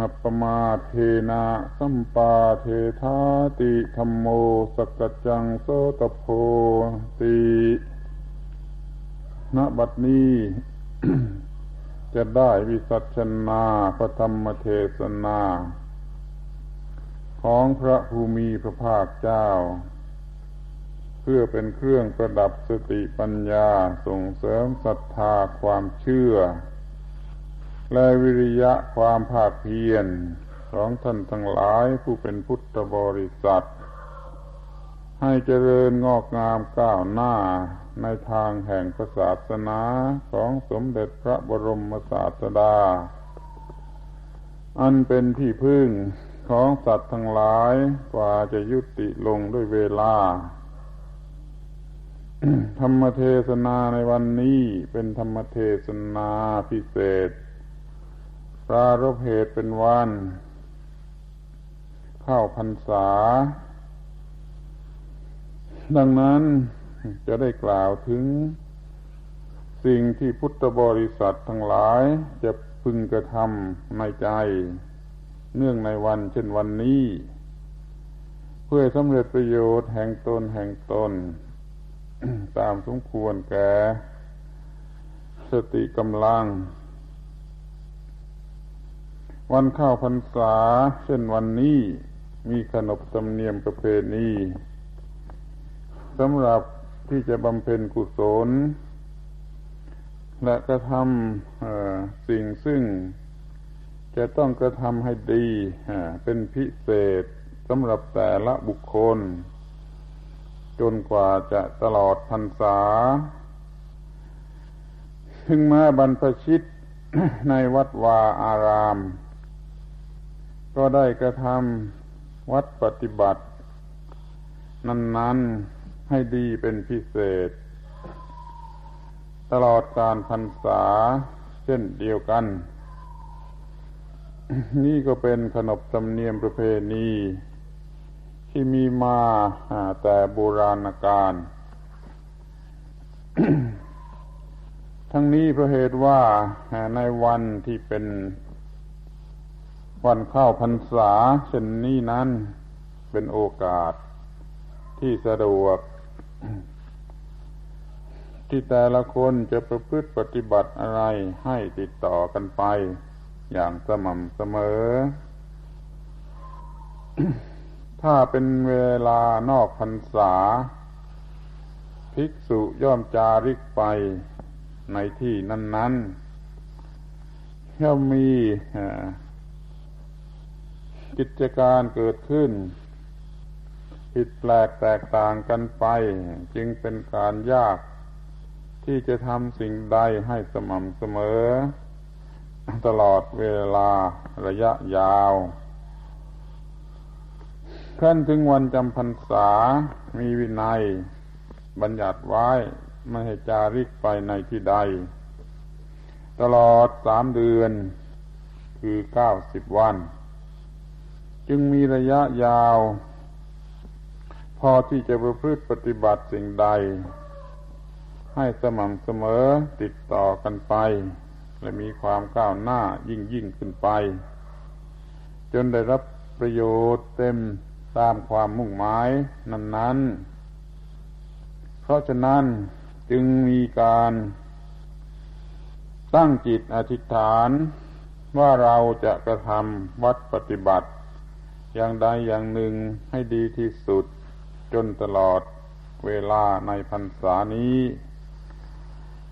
อัปปมาเทนะสัมปาเทธาติธรรมโมสกจังโสตโพติณบัดนี้ จะได้วิสัชนาพระธรรมเทศนา ของพระภูมิพระภาคเจ้า เพื่อเป็นเครื่องประดับสติปัญญาส่งเสริมศรัทธาความเชื่อ และวิริยะความภาคเพียรของท่านทั้งหลายผู้เป็นพุทธบริษัท ให้เจริญงอกงามก้าวหน้าในทางแห่งศาสนาของสมเด็จพระบรมศาสดา อันเป็นที่พึ่งของสัตว์ทั้งหลายกว่าจะยุติลงด้วยเวลา ธรรมเทศนาในวันนี้เป็นธรรมเทศนาพิเศษ ปรารบเหตุเป็นวัน เข้าพรรษา ดังนั้นจะได้กล่าวถึง สิ่งที่พุทธบริษัททั้งหลายจะพึงกระทำในใจ เนื่องในวันเช่นวันนี้ เพื่อสำเร็จประโยชน์แห่งตนแห่งตน ตามสมควรแก่สติกำลัง วันเข้าพรรษา เช่นวันนี้มีขนบธรรมเนียมประเพณีสำหรับที่จะบำเพ็ญกุศล และกระทำสิ่งซึ่งจะต้องกระทำให้ดีเป็นพิเศษสำหรับแต่ละบุคคล จนกว่าจะตลอดพรรษาถึงแม้บรรพชิตในวัดวาอาราม ก็ได้กระทำวัดปฏิบัติ นั้น ๆ ให้ดีเป็นพิเศษ ตลอดการพรรษาเช่นเดียวกัน นี่ก็เป็นขนบธรรมเนียมประเพณี ที่มีมาแต่โบราณกาลทั้งนี้เพราะเหตุว่าในวันที่เป็น วันเข้าพรรษาเช่นนี้นั้นเป็นโอกาสที่สะดวก ที่แต่ละคนจะประพฤติปฏิบัติอะไรให้ติดต่อกันไป อย่างสม่ำเสมอ ถ้าเป็นเวลานอกพรรษา ภิกษุย่อมจาริกไปในที่นั้น ๆ ย่อมมี กิจการเกิดขึ้น ผิดแปลกแตกต่างกันไป จึงเป็นการยาก ที่จะทำสิ่งใดให้สม่ำเสมอ ตลอดเวลาระยะยาวขั้นถึงวันจำพรรษามีวินัย บัญญัติไว้ ไม่ให้จาริกไปในที่ใด ตลอดสามเดือน คือเก้าสิบวัน จึงมีระยะยาว พอที่จะประพฤติปฏิบัติสิ่งใด ให้สม่ำเสมอติดต่อกันไป และมีความก้าวหน้ายิ่งยิ่งขึ้นไป จนได้รับประโยชน์เต็มตามความมุ่งหมายนั้น ๆ เพราะฉะนั้นจึงมีการตั้งจิตอธิษฐานว่าเราจะกระทำวัดปฏิบัติ อย่างใดอย่างหนึ่งให้ดีที่สุด จนตลอดเวลาในพรรษานี้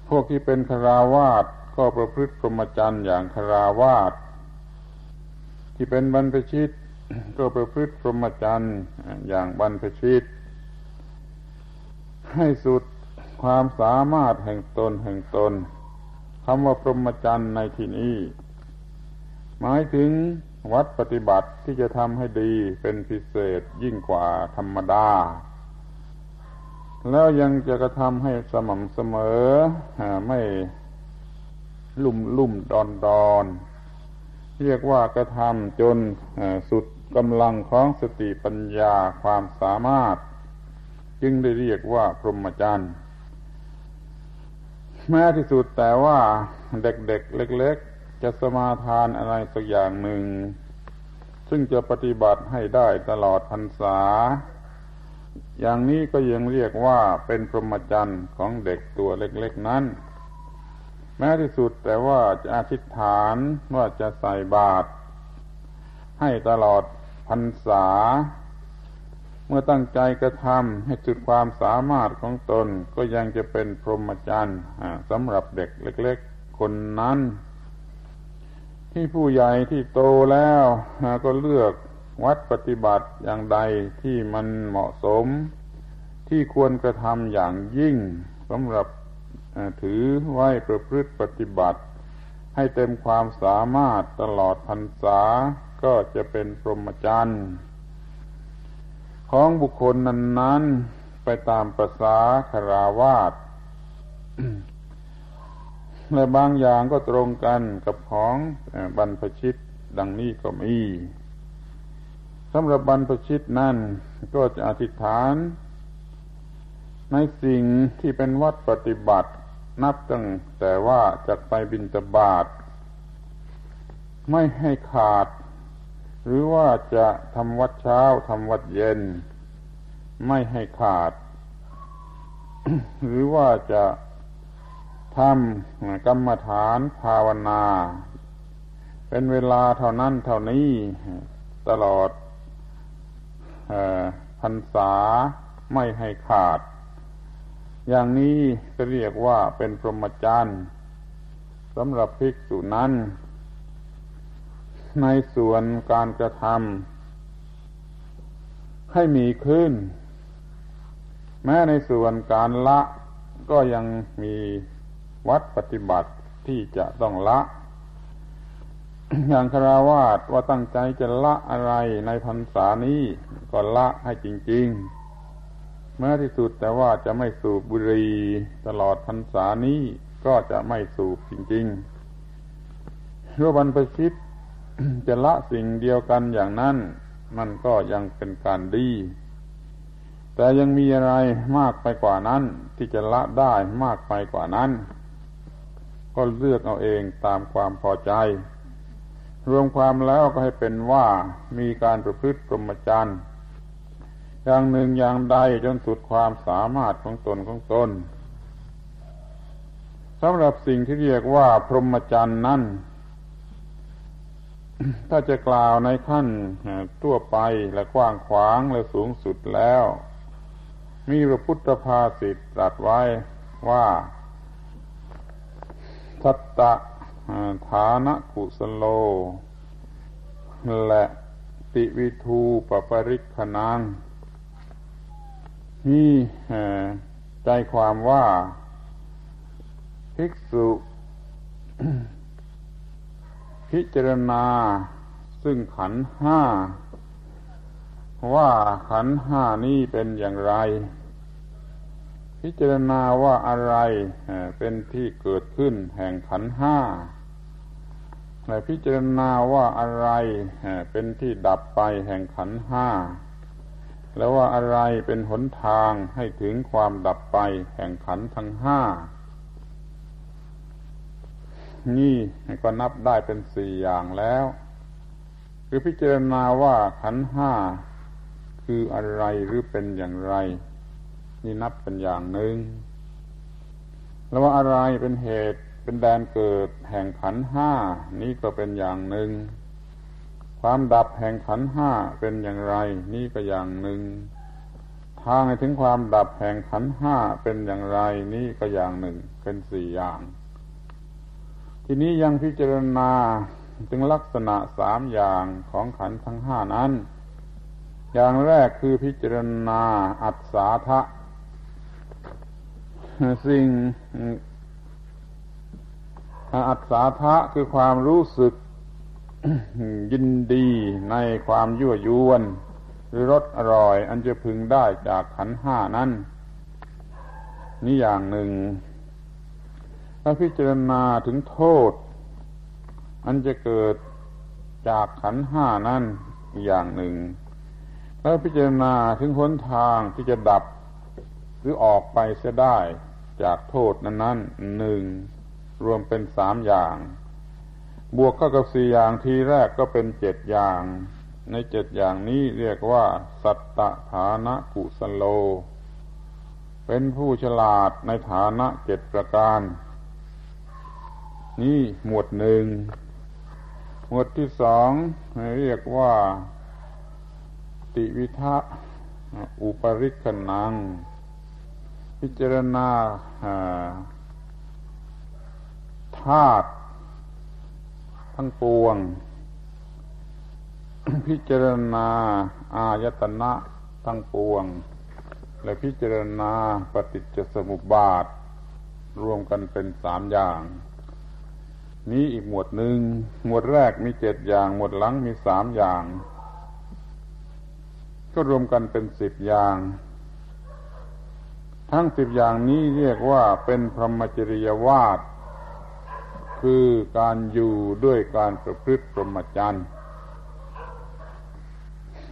พวกที่เป็นคราวาสก็ประพฤติพรหมจรรย์อย่างคราวาสที่เป็นบรรพชิตก็ประพฤติพรหมจรรย์อย่างบรรพชิต ให้สุดความสามารถแห่งตนแห่งตนคำว่าพรหมจรรย์ในที่นี้ หมายถึง วัดปฏิบัติที่จะทำให้ดีเป็นพิเศษยิ่งกว่าธรรมดา แล้วยังจะกระทำให้สม่ำเสมอไม่ลุ่มลุ่มดอนดอนเรียกว่ากระทำจนสุดกำลังของสติปัญญาความสามารถ จึงได้เรียกว่าพรหมจรรย์แม้ที่สุดแต่ว่าเด็กๆเเล็กๆ จะสมาทานอะไรสักอย่างหนึ่ง ซึ่งจะปฏิบัติให้ได้ตลอดพรรษา อย่างนี้ก็ยังเรียกว่าเป็นพรหมจรรย์ของเด็กตัวเล็กๆนั้น แม้ที่สุดแต่ว่าจะอธิษฐานว่าจะใส่บาตรให้ตลอดพรรษา เมื่อตั้งใจกระทำให้จุดความสามารถของตนก็ยังจะเป็นพรหมจรรย์สำหรับเด็กเล็ก ๆ คนนั้น ที่ผู้ใหญ่ที่โตแล้วก็เลือกวัดปฏิบัติอย่างใดที่มันเหมาะสม ที่ควรกระทำอย่างยิ่งสำหรับถือไว้ประพฤติปฏิบัติ ให้เต็มความสามารถตลอดพรรษาก็จะเป็นพรหมจรรย์ของบุคคลนั้น ๆ ไปตามประษาคาราวาส และบางอย่างก็ตรงกันกับของบรรพชิตดังนี้ก็มีสำหรับบรรพชิตนั่นก็จะอธิษฐาน ในสิ่งที่เป็นวัดปฏิบัติ นับตั้งแต่ว่าจะไปบินตบาทไม่ให้ขาด หรือว่าจะทำวัดเช้าทำวัดเย็น ไม่ให้ขาด หรือว่าจะ ทำกรรมฐานภาวนา เป็นเวลาเท่านั้นเท่านี้ตลอดพรรษาไม่ให้ขาด อย่างนี้จะเรียกว่าเป็นพรหมจรรย์สำหรับภิกษุนั้น ในส่วนการกระทำให้มีขึ้น แม้ในส่วนการละก็ยังมี วัดปฏิบัติที่จะต้องละ อย่างคราวาสว่าตั้งใจจะละอะไรในพรรษานี้ก็ละให้จริง ๆ เมื่อที่สุดแต่ว่าจะไม่สูบบุหรี่ตลอดพรรษานี้ก็จะไม่สูบจริงๆรั้วบรรพชิตจะละสิ่งเดียวกันอย่างนั้น มันก็ยังเป็นการดี แต่ยังมีอะไรมากไปกว่านั้น ที่จะละได้มากไปกว่านั้น ก็เลือกเอาเองตามความพอใจ รวมความแล้วก็ให้เป็นว่ามีการประพฤติปรมจรรย์อย่างหนึ่งอย่างใดจนสุดความสามารถของตนของตนสำหรับสิ่งที่เรียกว่าพรหมจรรย์นั้นถ้าจะกล่าวในขั้นทั่วไปและกว้างขวางและสูงสุดแล้ว มีพระพุทธภาษิตตรัสไว้ว่า ทัตตะฐานะกุสโล และติวิทูปปริคนังนี่ใจความว่าภิกษุ พิจารณาซึ่งขันห้า ว่าขันห้านี้เป็นอย่างไร พิจารณาว่าอะไรเป็นที่เกิดขึ้นแห่งขันห้าและพิจารณาว่าอะไรเป็นที่ดับไปแห่งขันห้าแล้วว่าอะไรเป็นหนทางให้ถึงความดับไปแห่งขันทั้งห้านี่ก็นับได้เป็นสี่อย่างแล้ว คือพิจารณาว่าขันห้าคืออะไรหรือเป็นอย่างไร นี่นับเป็นอย่างหนึ่ง แล้วว่าอะไรเป็นเหตุเป็นแดนเกิดแห่งขันห้านี่ก็เป็นอย่างหนึ่ง ความดับแห่งขันห้าเป็นอย่างไร นี่ก็อย่างหนึ่ง ทางถึงความดับแห่งขันห้าเป็นอย่างไร นี่ก็อย่างหนึ่ง เป็นสี่อย่าง ทีนี้ยังพิจารณาถึงลักษณะสามอย่างของขันทั้งห้านั้น อย่างแรกคือพิจารณาอัศาทะ สิ่งอัศาทะคือความรู้สึกยินดีในความยั่วยวน หรือรสอร่อย อันจะพึงได้จากขันห้านั้น นี่อย่างหนึ่งถ้าพิจารณาถึงโทษ อันจะเกิดจากขันห้านั่นอย่างหนึ่ง แล้วพิจารณาถึงหนทางที่จะดับ หรือออกไปเสียได้จากโทษนั้นๆหนึ่งรวมเป็นสามอย่าง บวกเข้ากับสี่อย่างทีแรกก็เป็นเจ็ดอย่าง ในเจ็ดอย่างนี้เรียกว่า สัตตฐานะกุสโล เป็นผู้ฉลาดในฐานะเจ็ดประการ นี่หมวดหนึ่งหมวดที่สองเรียกว่า ติวิทะอุปริคนัง พิจารณาธาตุทั้งปวง พิจารณาอายตนะทั้งปวง และพิจารณาปฏิจจสมุปบาท รวมกันเป็นสามอย่าง นี้อีกหมวดหนึ่ง หมวดแรกมีเจ็ดอย่าง หมวดหลังมีสามอย่าง ก็รวมกันเป็นสิบอย่าง ทั้งสิบอย่างนี้เรียกว่าเป็นพรหมจริยวาทคือการอยู่ด้วยการประพฤติพรหมจรรย์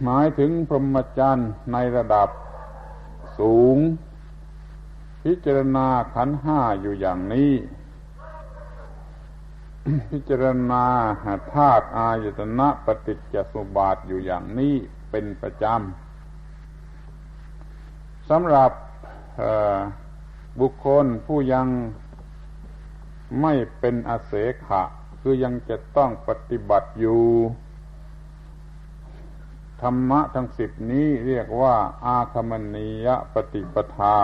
หมายถึงพรหมจรรย์ในระดับสูง พิจารณาขันห้าอยู่อย่างนี้ พิจารณาธาตุอายตนะปฏิจจสมุบาทอยู่อย่างนี้เป็นประจำสำหรับ บุคคลผู้ยังไม่เป็นอาเสขะ คือยังจะต้องปฏิบัติอยู่ ธรรมะทั้งสิบนี้เรียกว่า อาคมณียปฏิปทา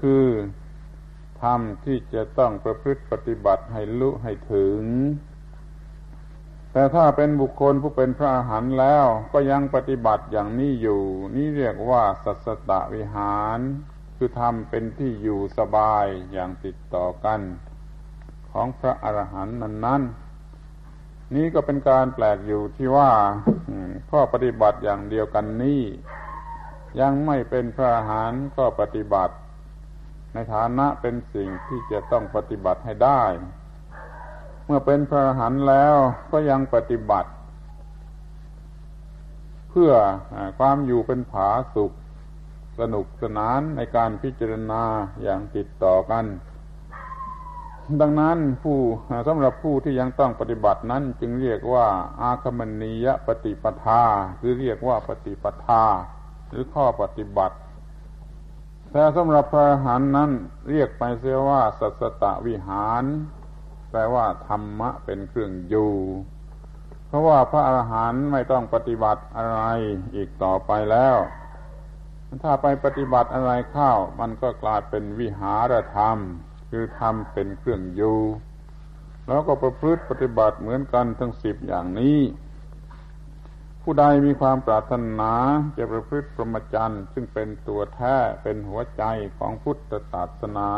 คือธรรมที่จะต้องประพฤติปฏิบัติให้ลุให้ถึง แต่ถ้าเป็นบุคคลผู้เป็นพระอาหารแล้วก็ยังปฏิบัติอย่างนี้อยู่ นี่เรียกว่าสัสตะวิหาร คือทำเป็นที่อยู่สบายอย่างติดต่อกัน ของพระอรหันต์นั้นๆ นี่ก็เป็นการแปลกอยู่ที่ว่าข้อปฏิบัติอย่างเดียวกันนี้ยังไม่เป็นพระอาหารก็ปฏิบัติ ในฐานะเป็นสิ่งที่จะต้องปฏิบัติให้ได้ มื่อเป็นพระอรหันต์แล้วก็ยังปฏิบัติ เพื่อความอยู่เป็นผาสุข สนุกสนานในการพิจารณาอย่างติดต่อกัน ดังนั้นผู้สำหรับผู้ที่ยังต้องปฏิบัตินั้นจึงเรียกว่า อาคมณียปฏิปทาคือเรียกว่าปฏิปทา หรือข้อปฏิบัติแต่สำหรับพระหันนั้นเรียกไปเสียว่าสัสตะวิหาร แปลว่าธรรมะเป็นเครื่องอยู่ เพราะว่าพระอาหารหันต์ไม่ต้องปฏิบัติอะไรอีกต่อไปแล้ว ถ้าไปปฏิบัติอะไรเข้า มันก็กลายเป็นวิหารธรรม คือธรรมเป็นเครื่องอยู่ แล้วก็ประพฤติปฏิบัติเหมือนกันทั้งสิบอย่างนี้ ผู้ใดมีความปรารถนาจะประพฤติพรหมจรรย์ซึ่งเป็นตัวแท้เป็นหัวใจของพุทธศาสนา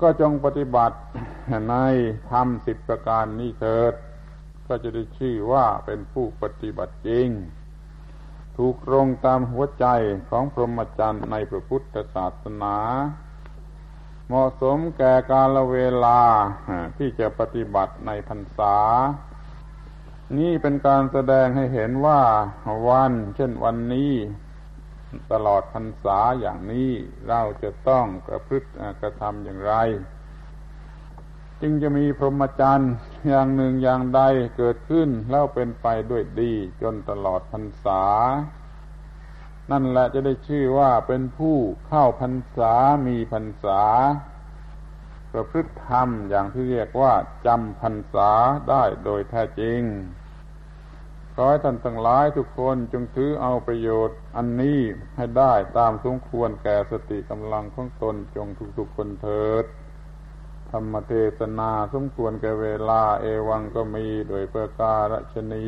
ก็จงปฏิบัติในธรรมสิบประการนี้เถิด ก็จะได้ชื่อว่าเป็นผู้ปฏิบัติจริง ถูกตรงตามหัวใจของพรหมจรรย์ในพระพุทธศาสนา เหมาะสมแก่กาลเวลาที่จะปฏิบัติในพรรษา นี่เป็นการแสดงให้เห็นว่าวัน เช่นวันนี้ ตลอดพรรษาอย่างนี้เราจะต้องกระพฤติกระทำอย่างไร จึงจะมีพรหมจรรย์อย่างหนึ่งอย่างใดเกิดขึ้นแล้วเป็นไปด้วยดีจนตลอดพรรษา นั่นแหละจะได้ชื่อว่าเป็นผู้เข้าพรรษามีพรรษาประพฤติธรรมอย่างที่เรียกว่าจำพรรษาได้โดยแท้จริง ขอให้ท่านทั้งหลายทุกคนจงถือเอาประโยชน์อันนี้ให้ได้ตามสมควรแก่สติกำลังของตนจงทุกๆคนเถิด ธรรมเทศนาสมควรแก่เวลาเอวังก็มีโดยประการชนี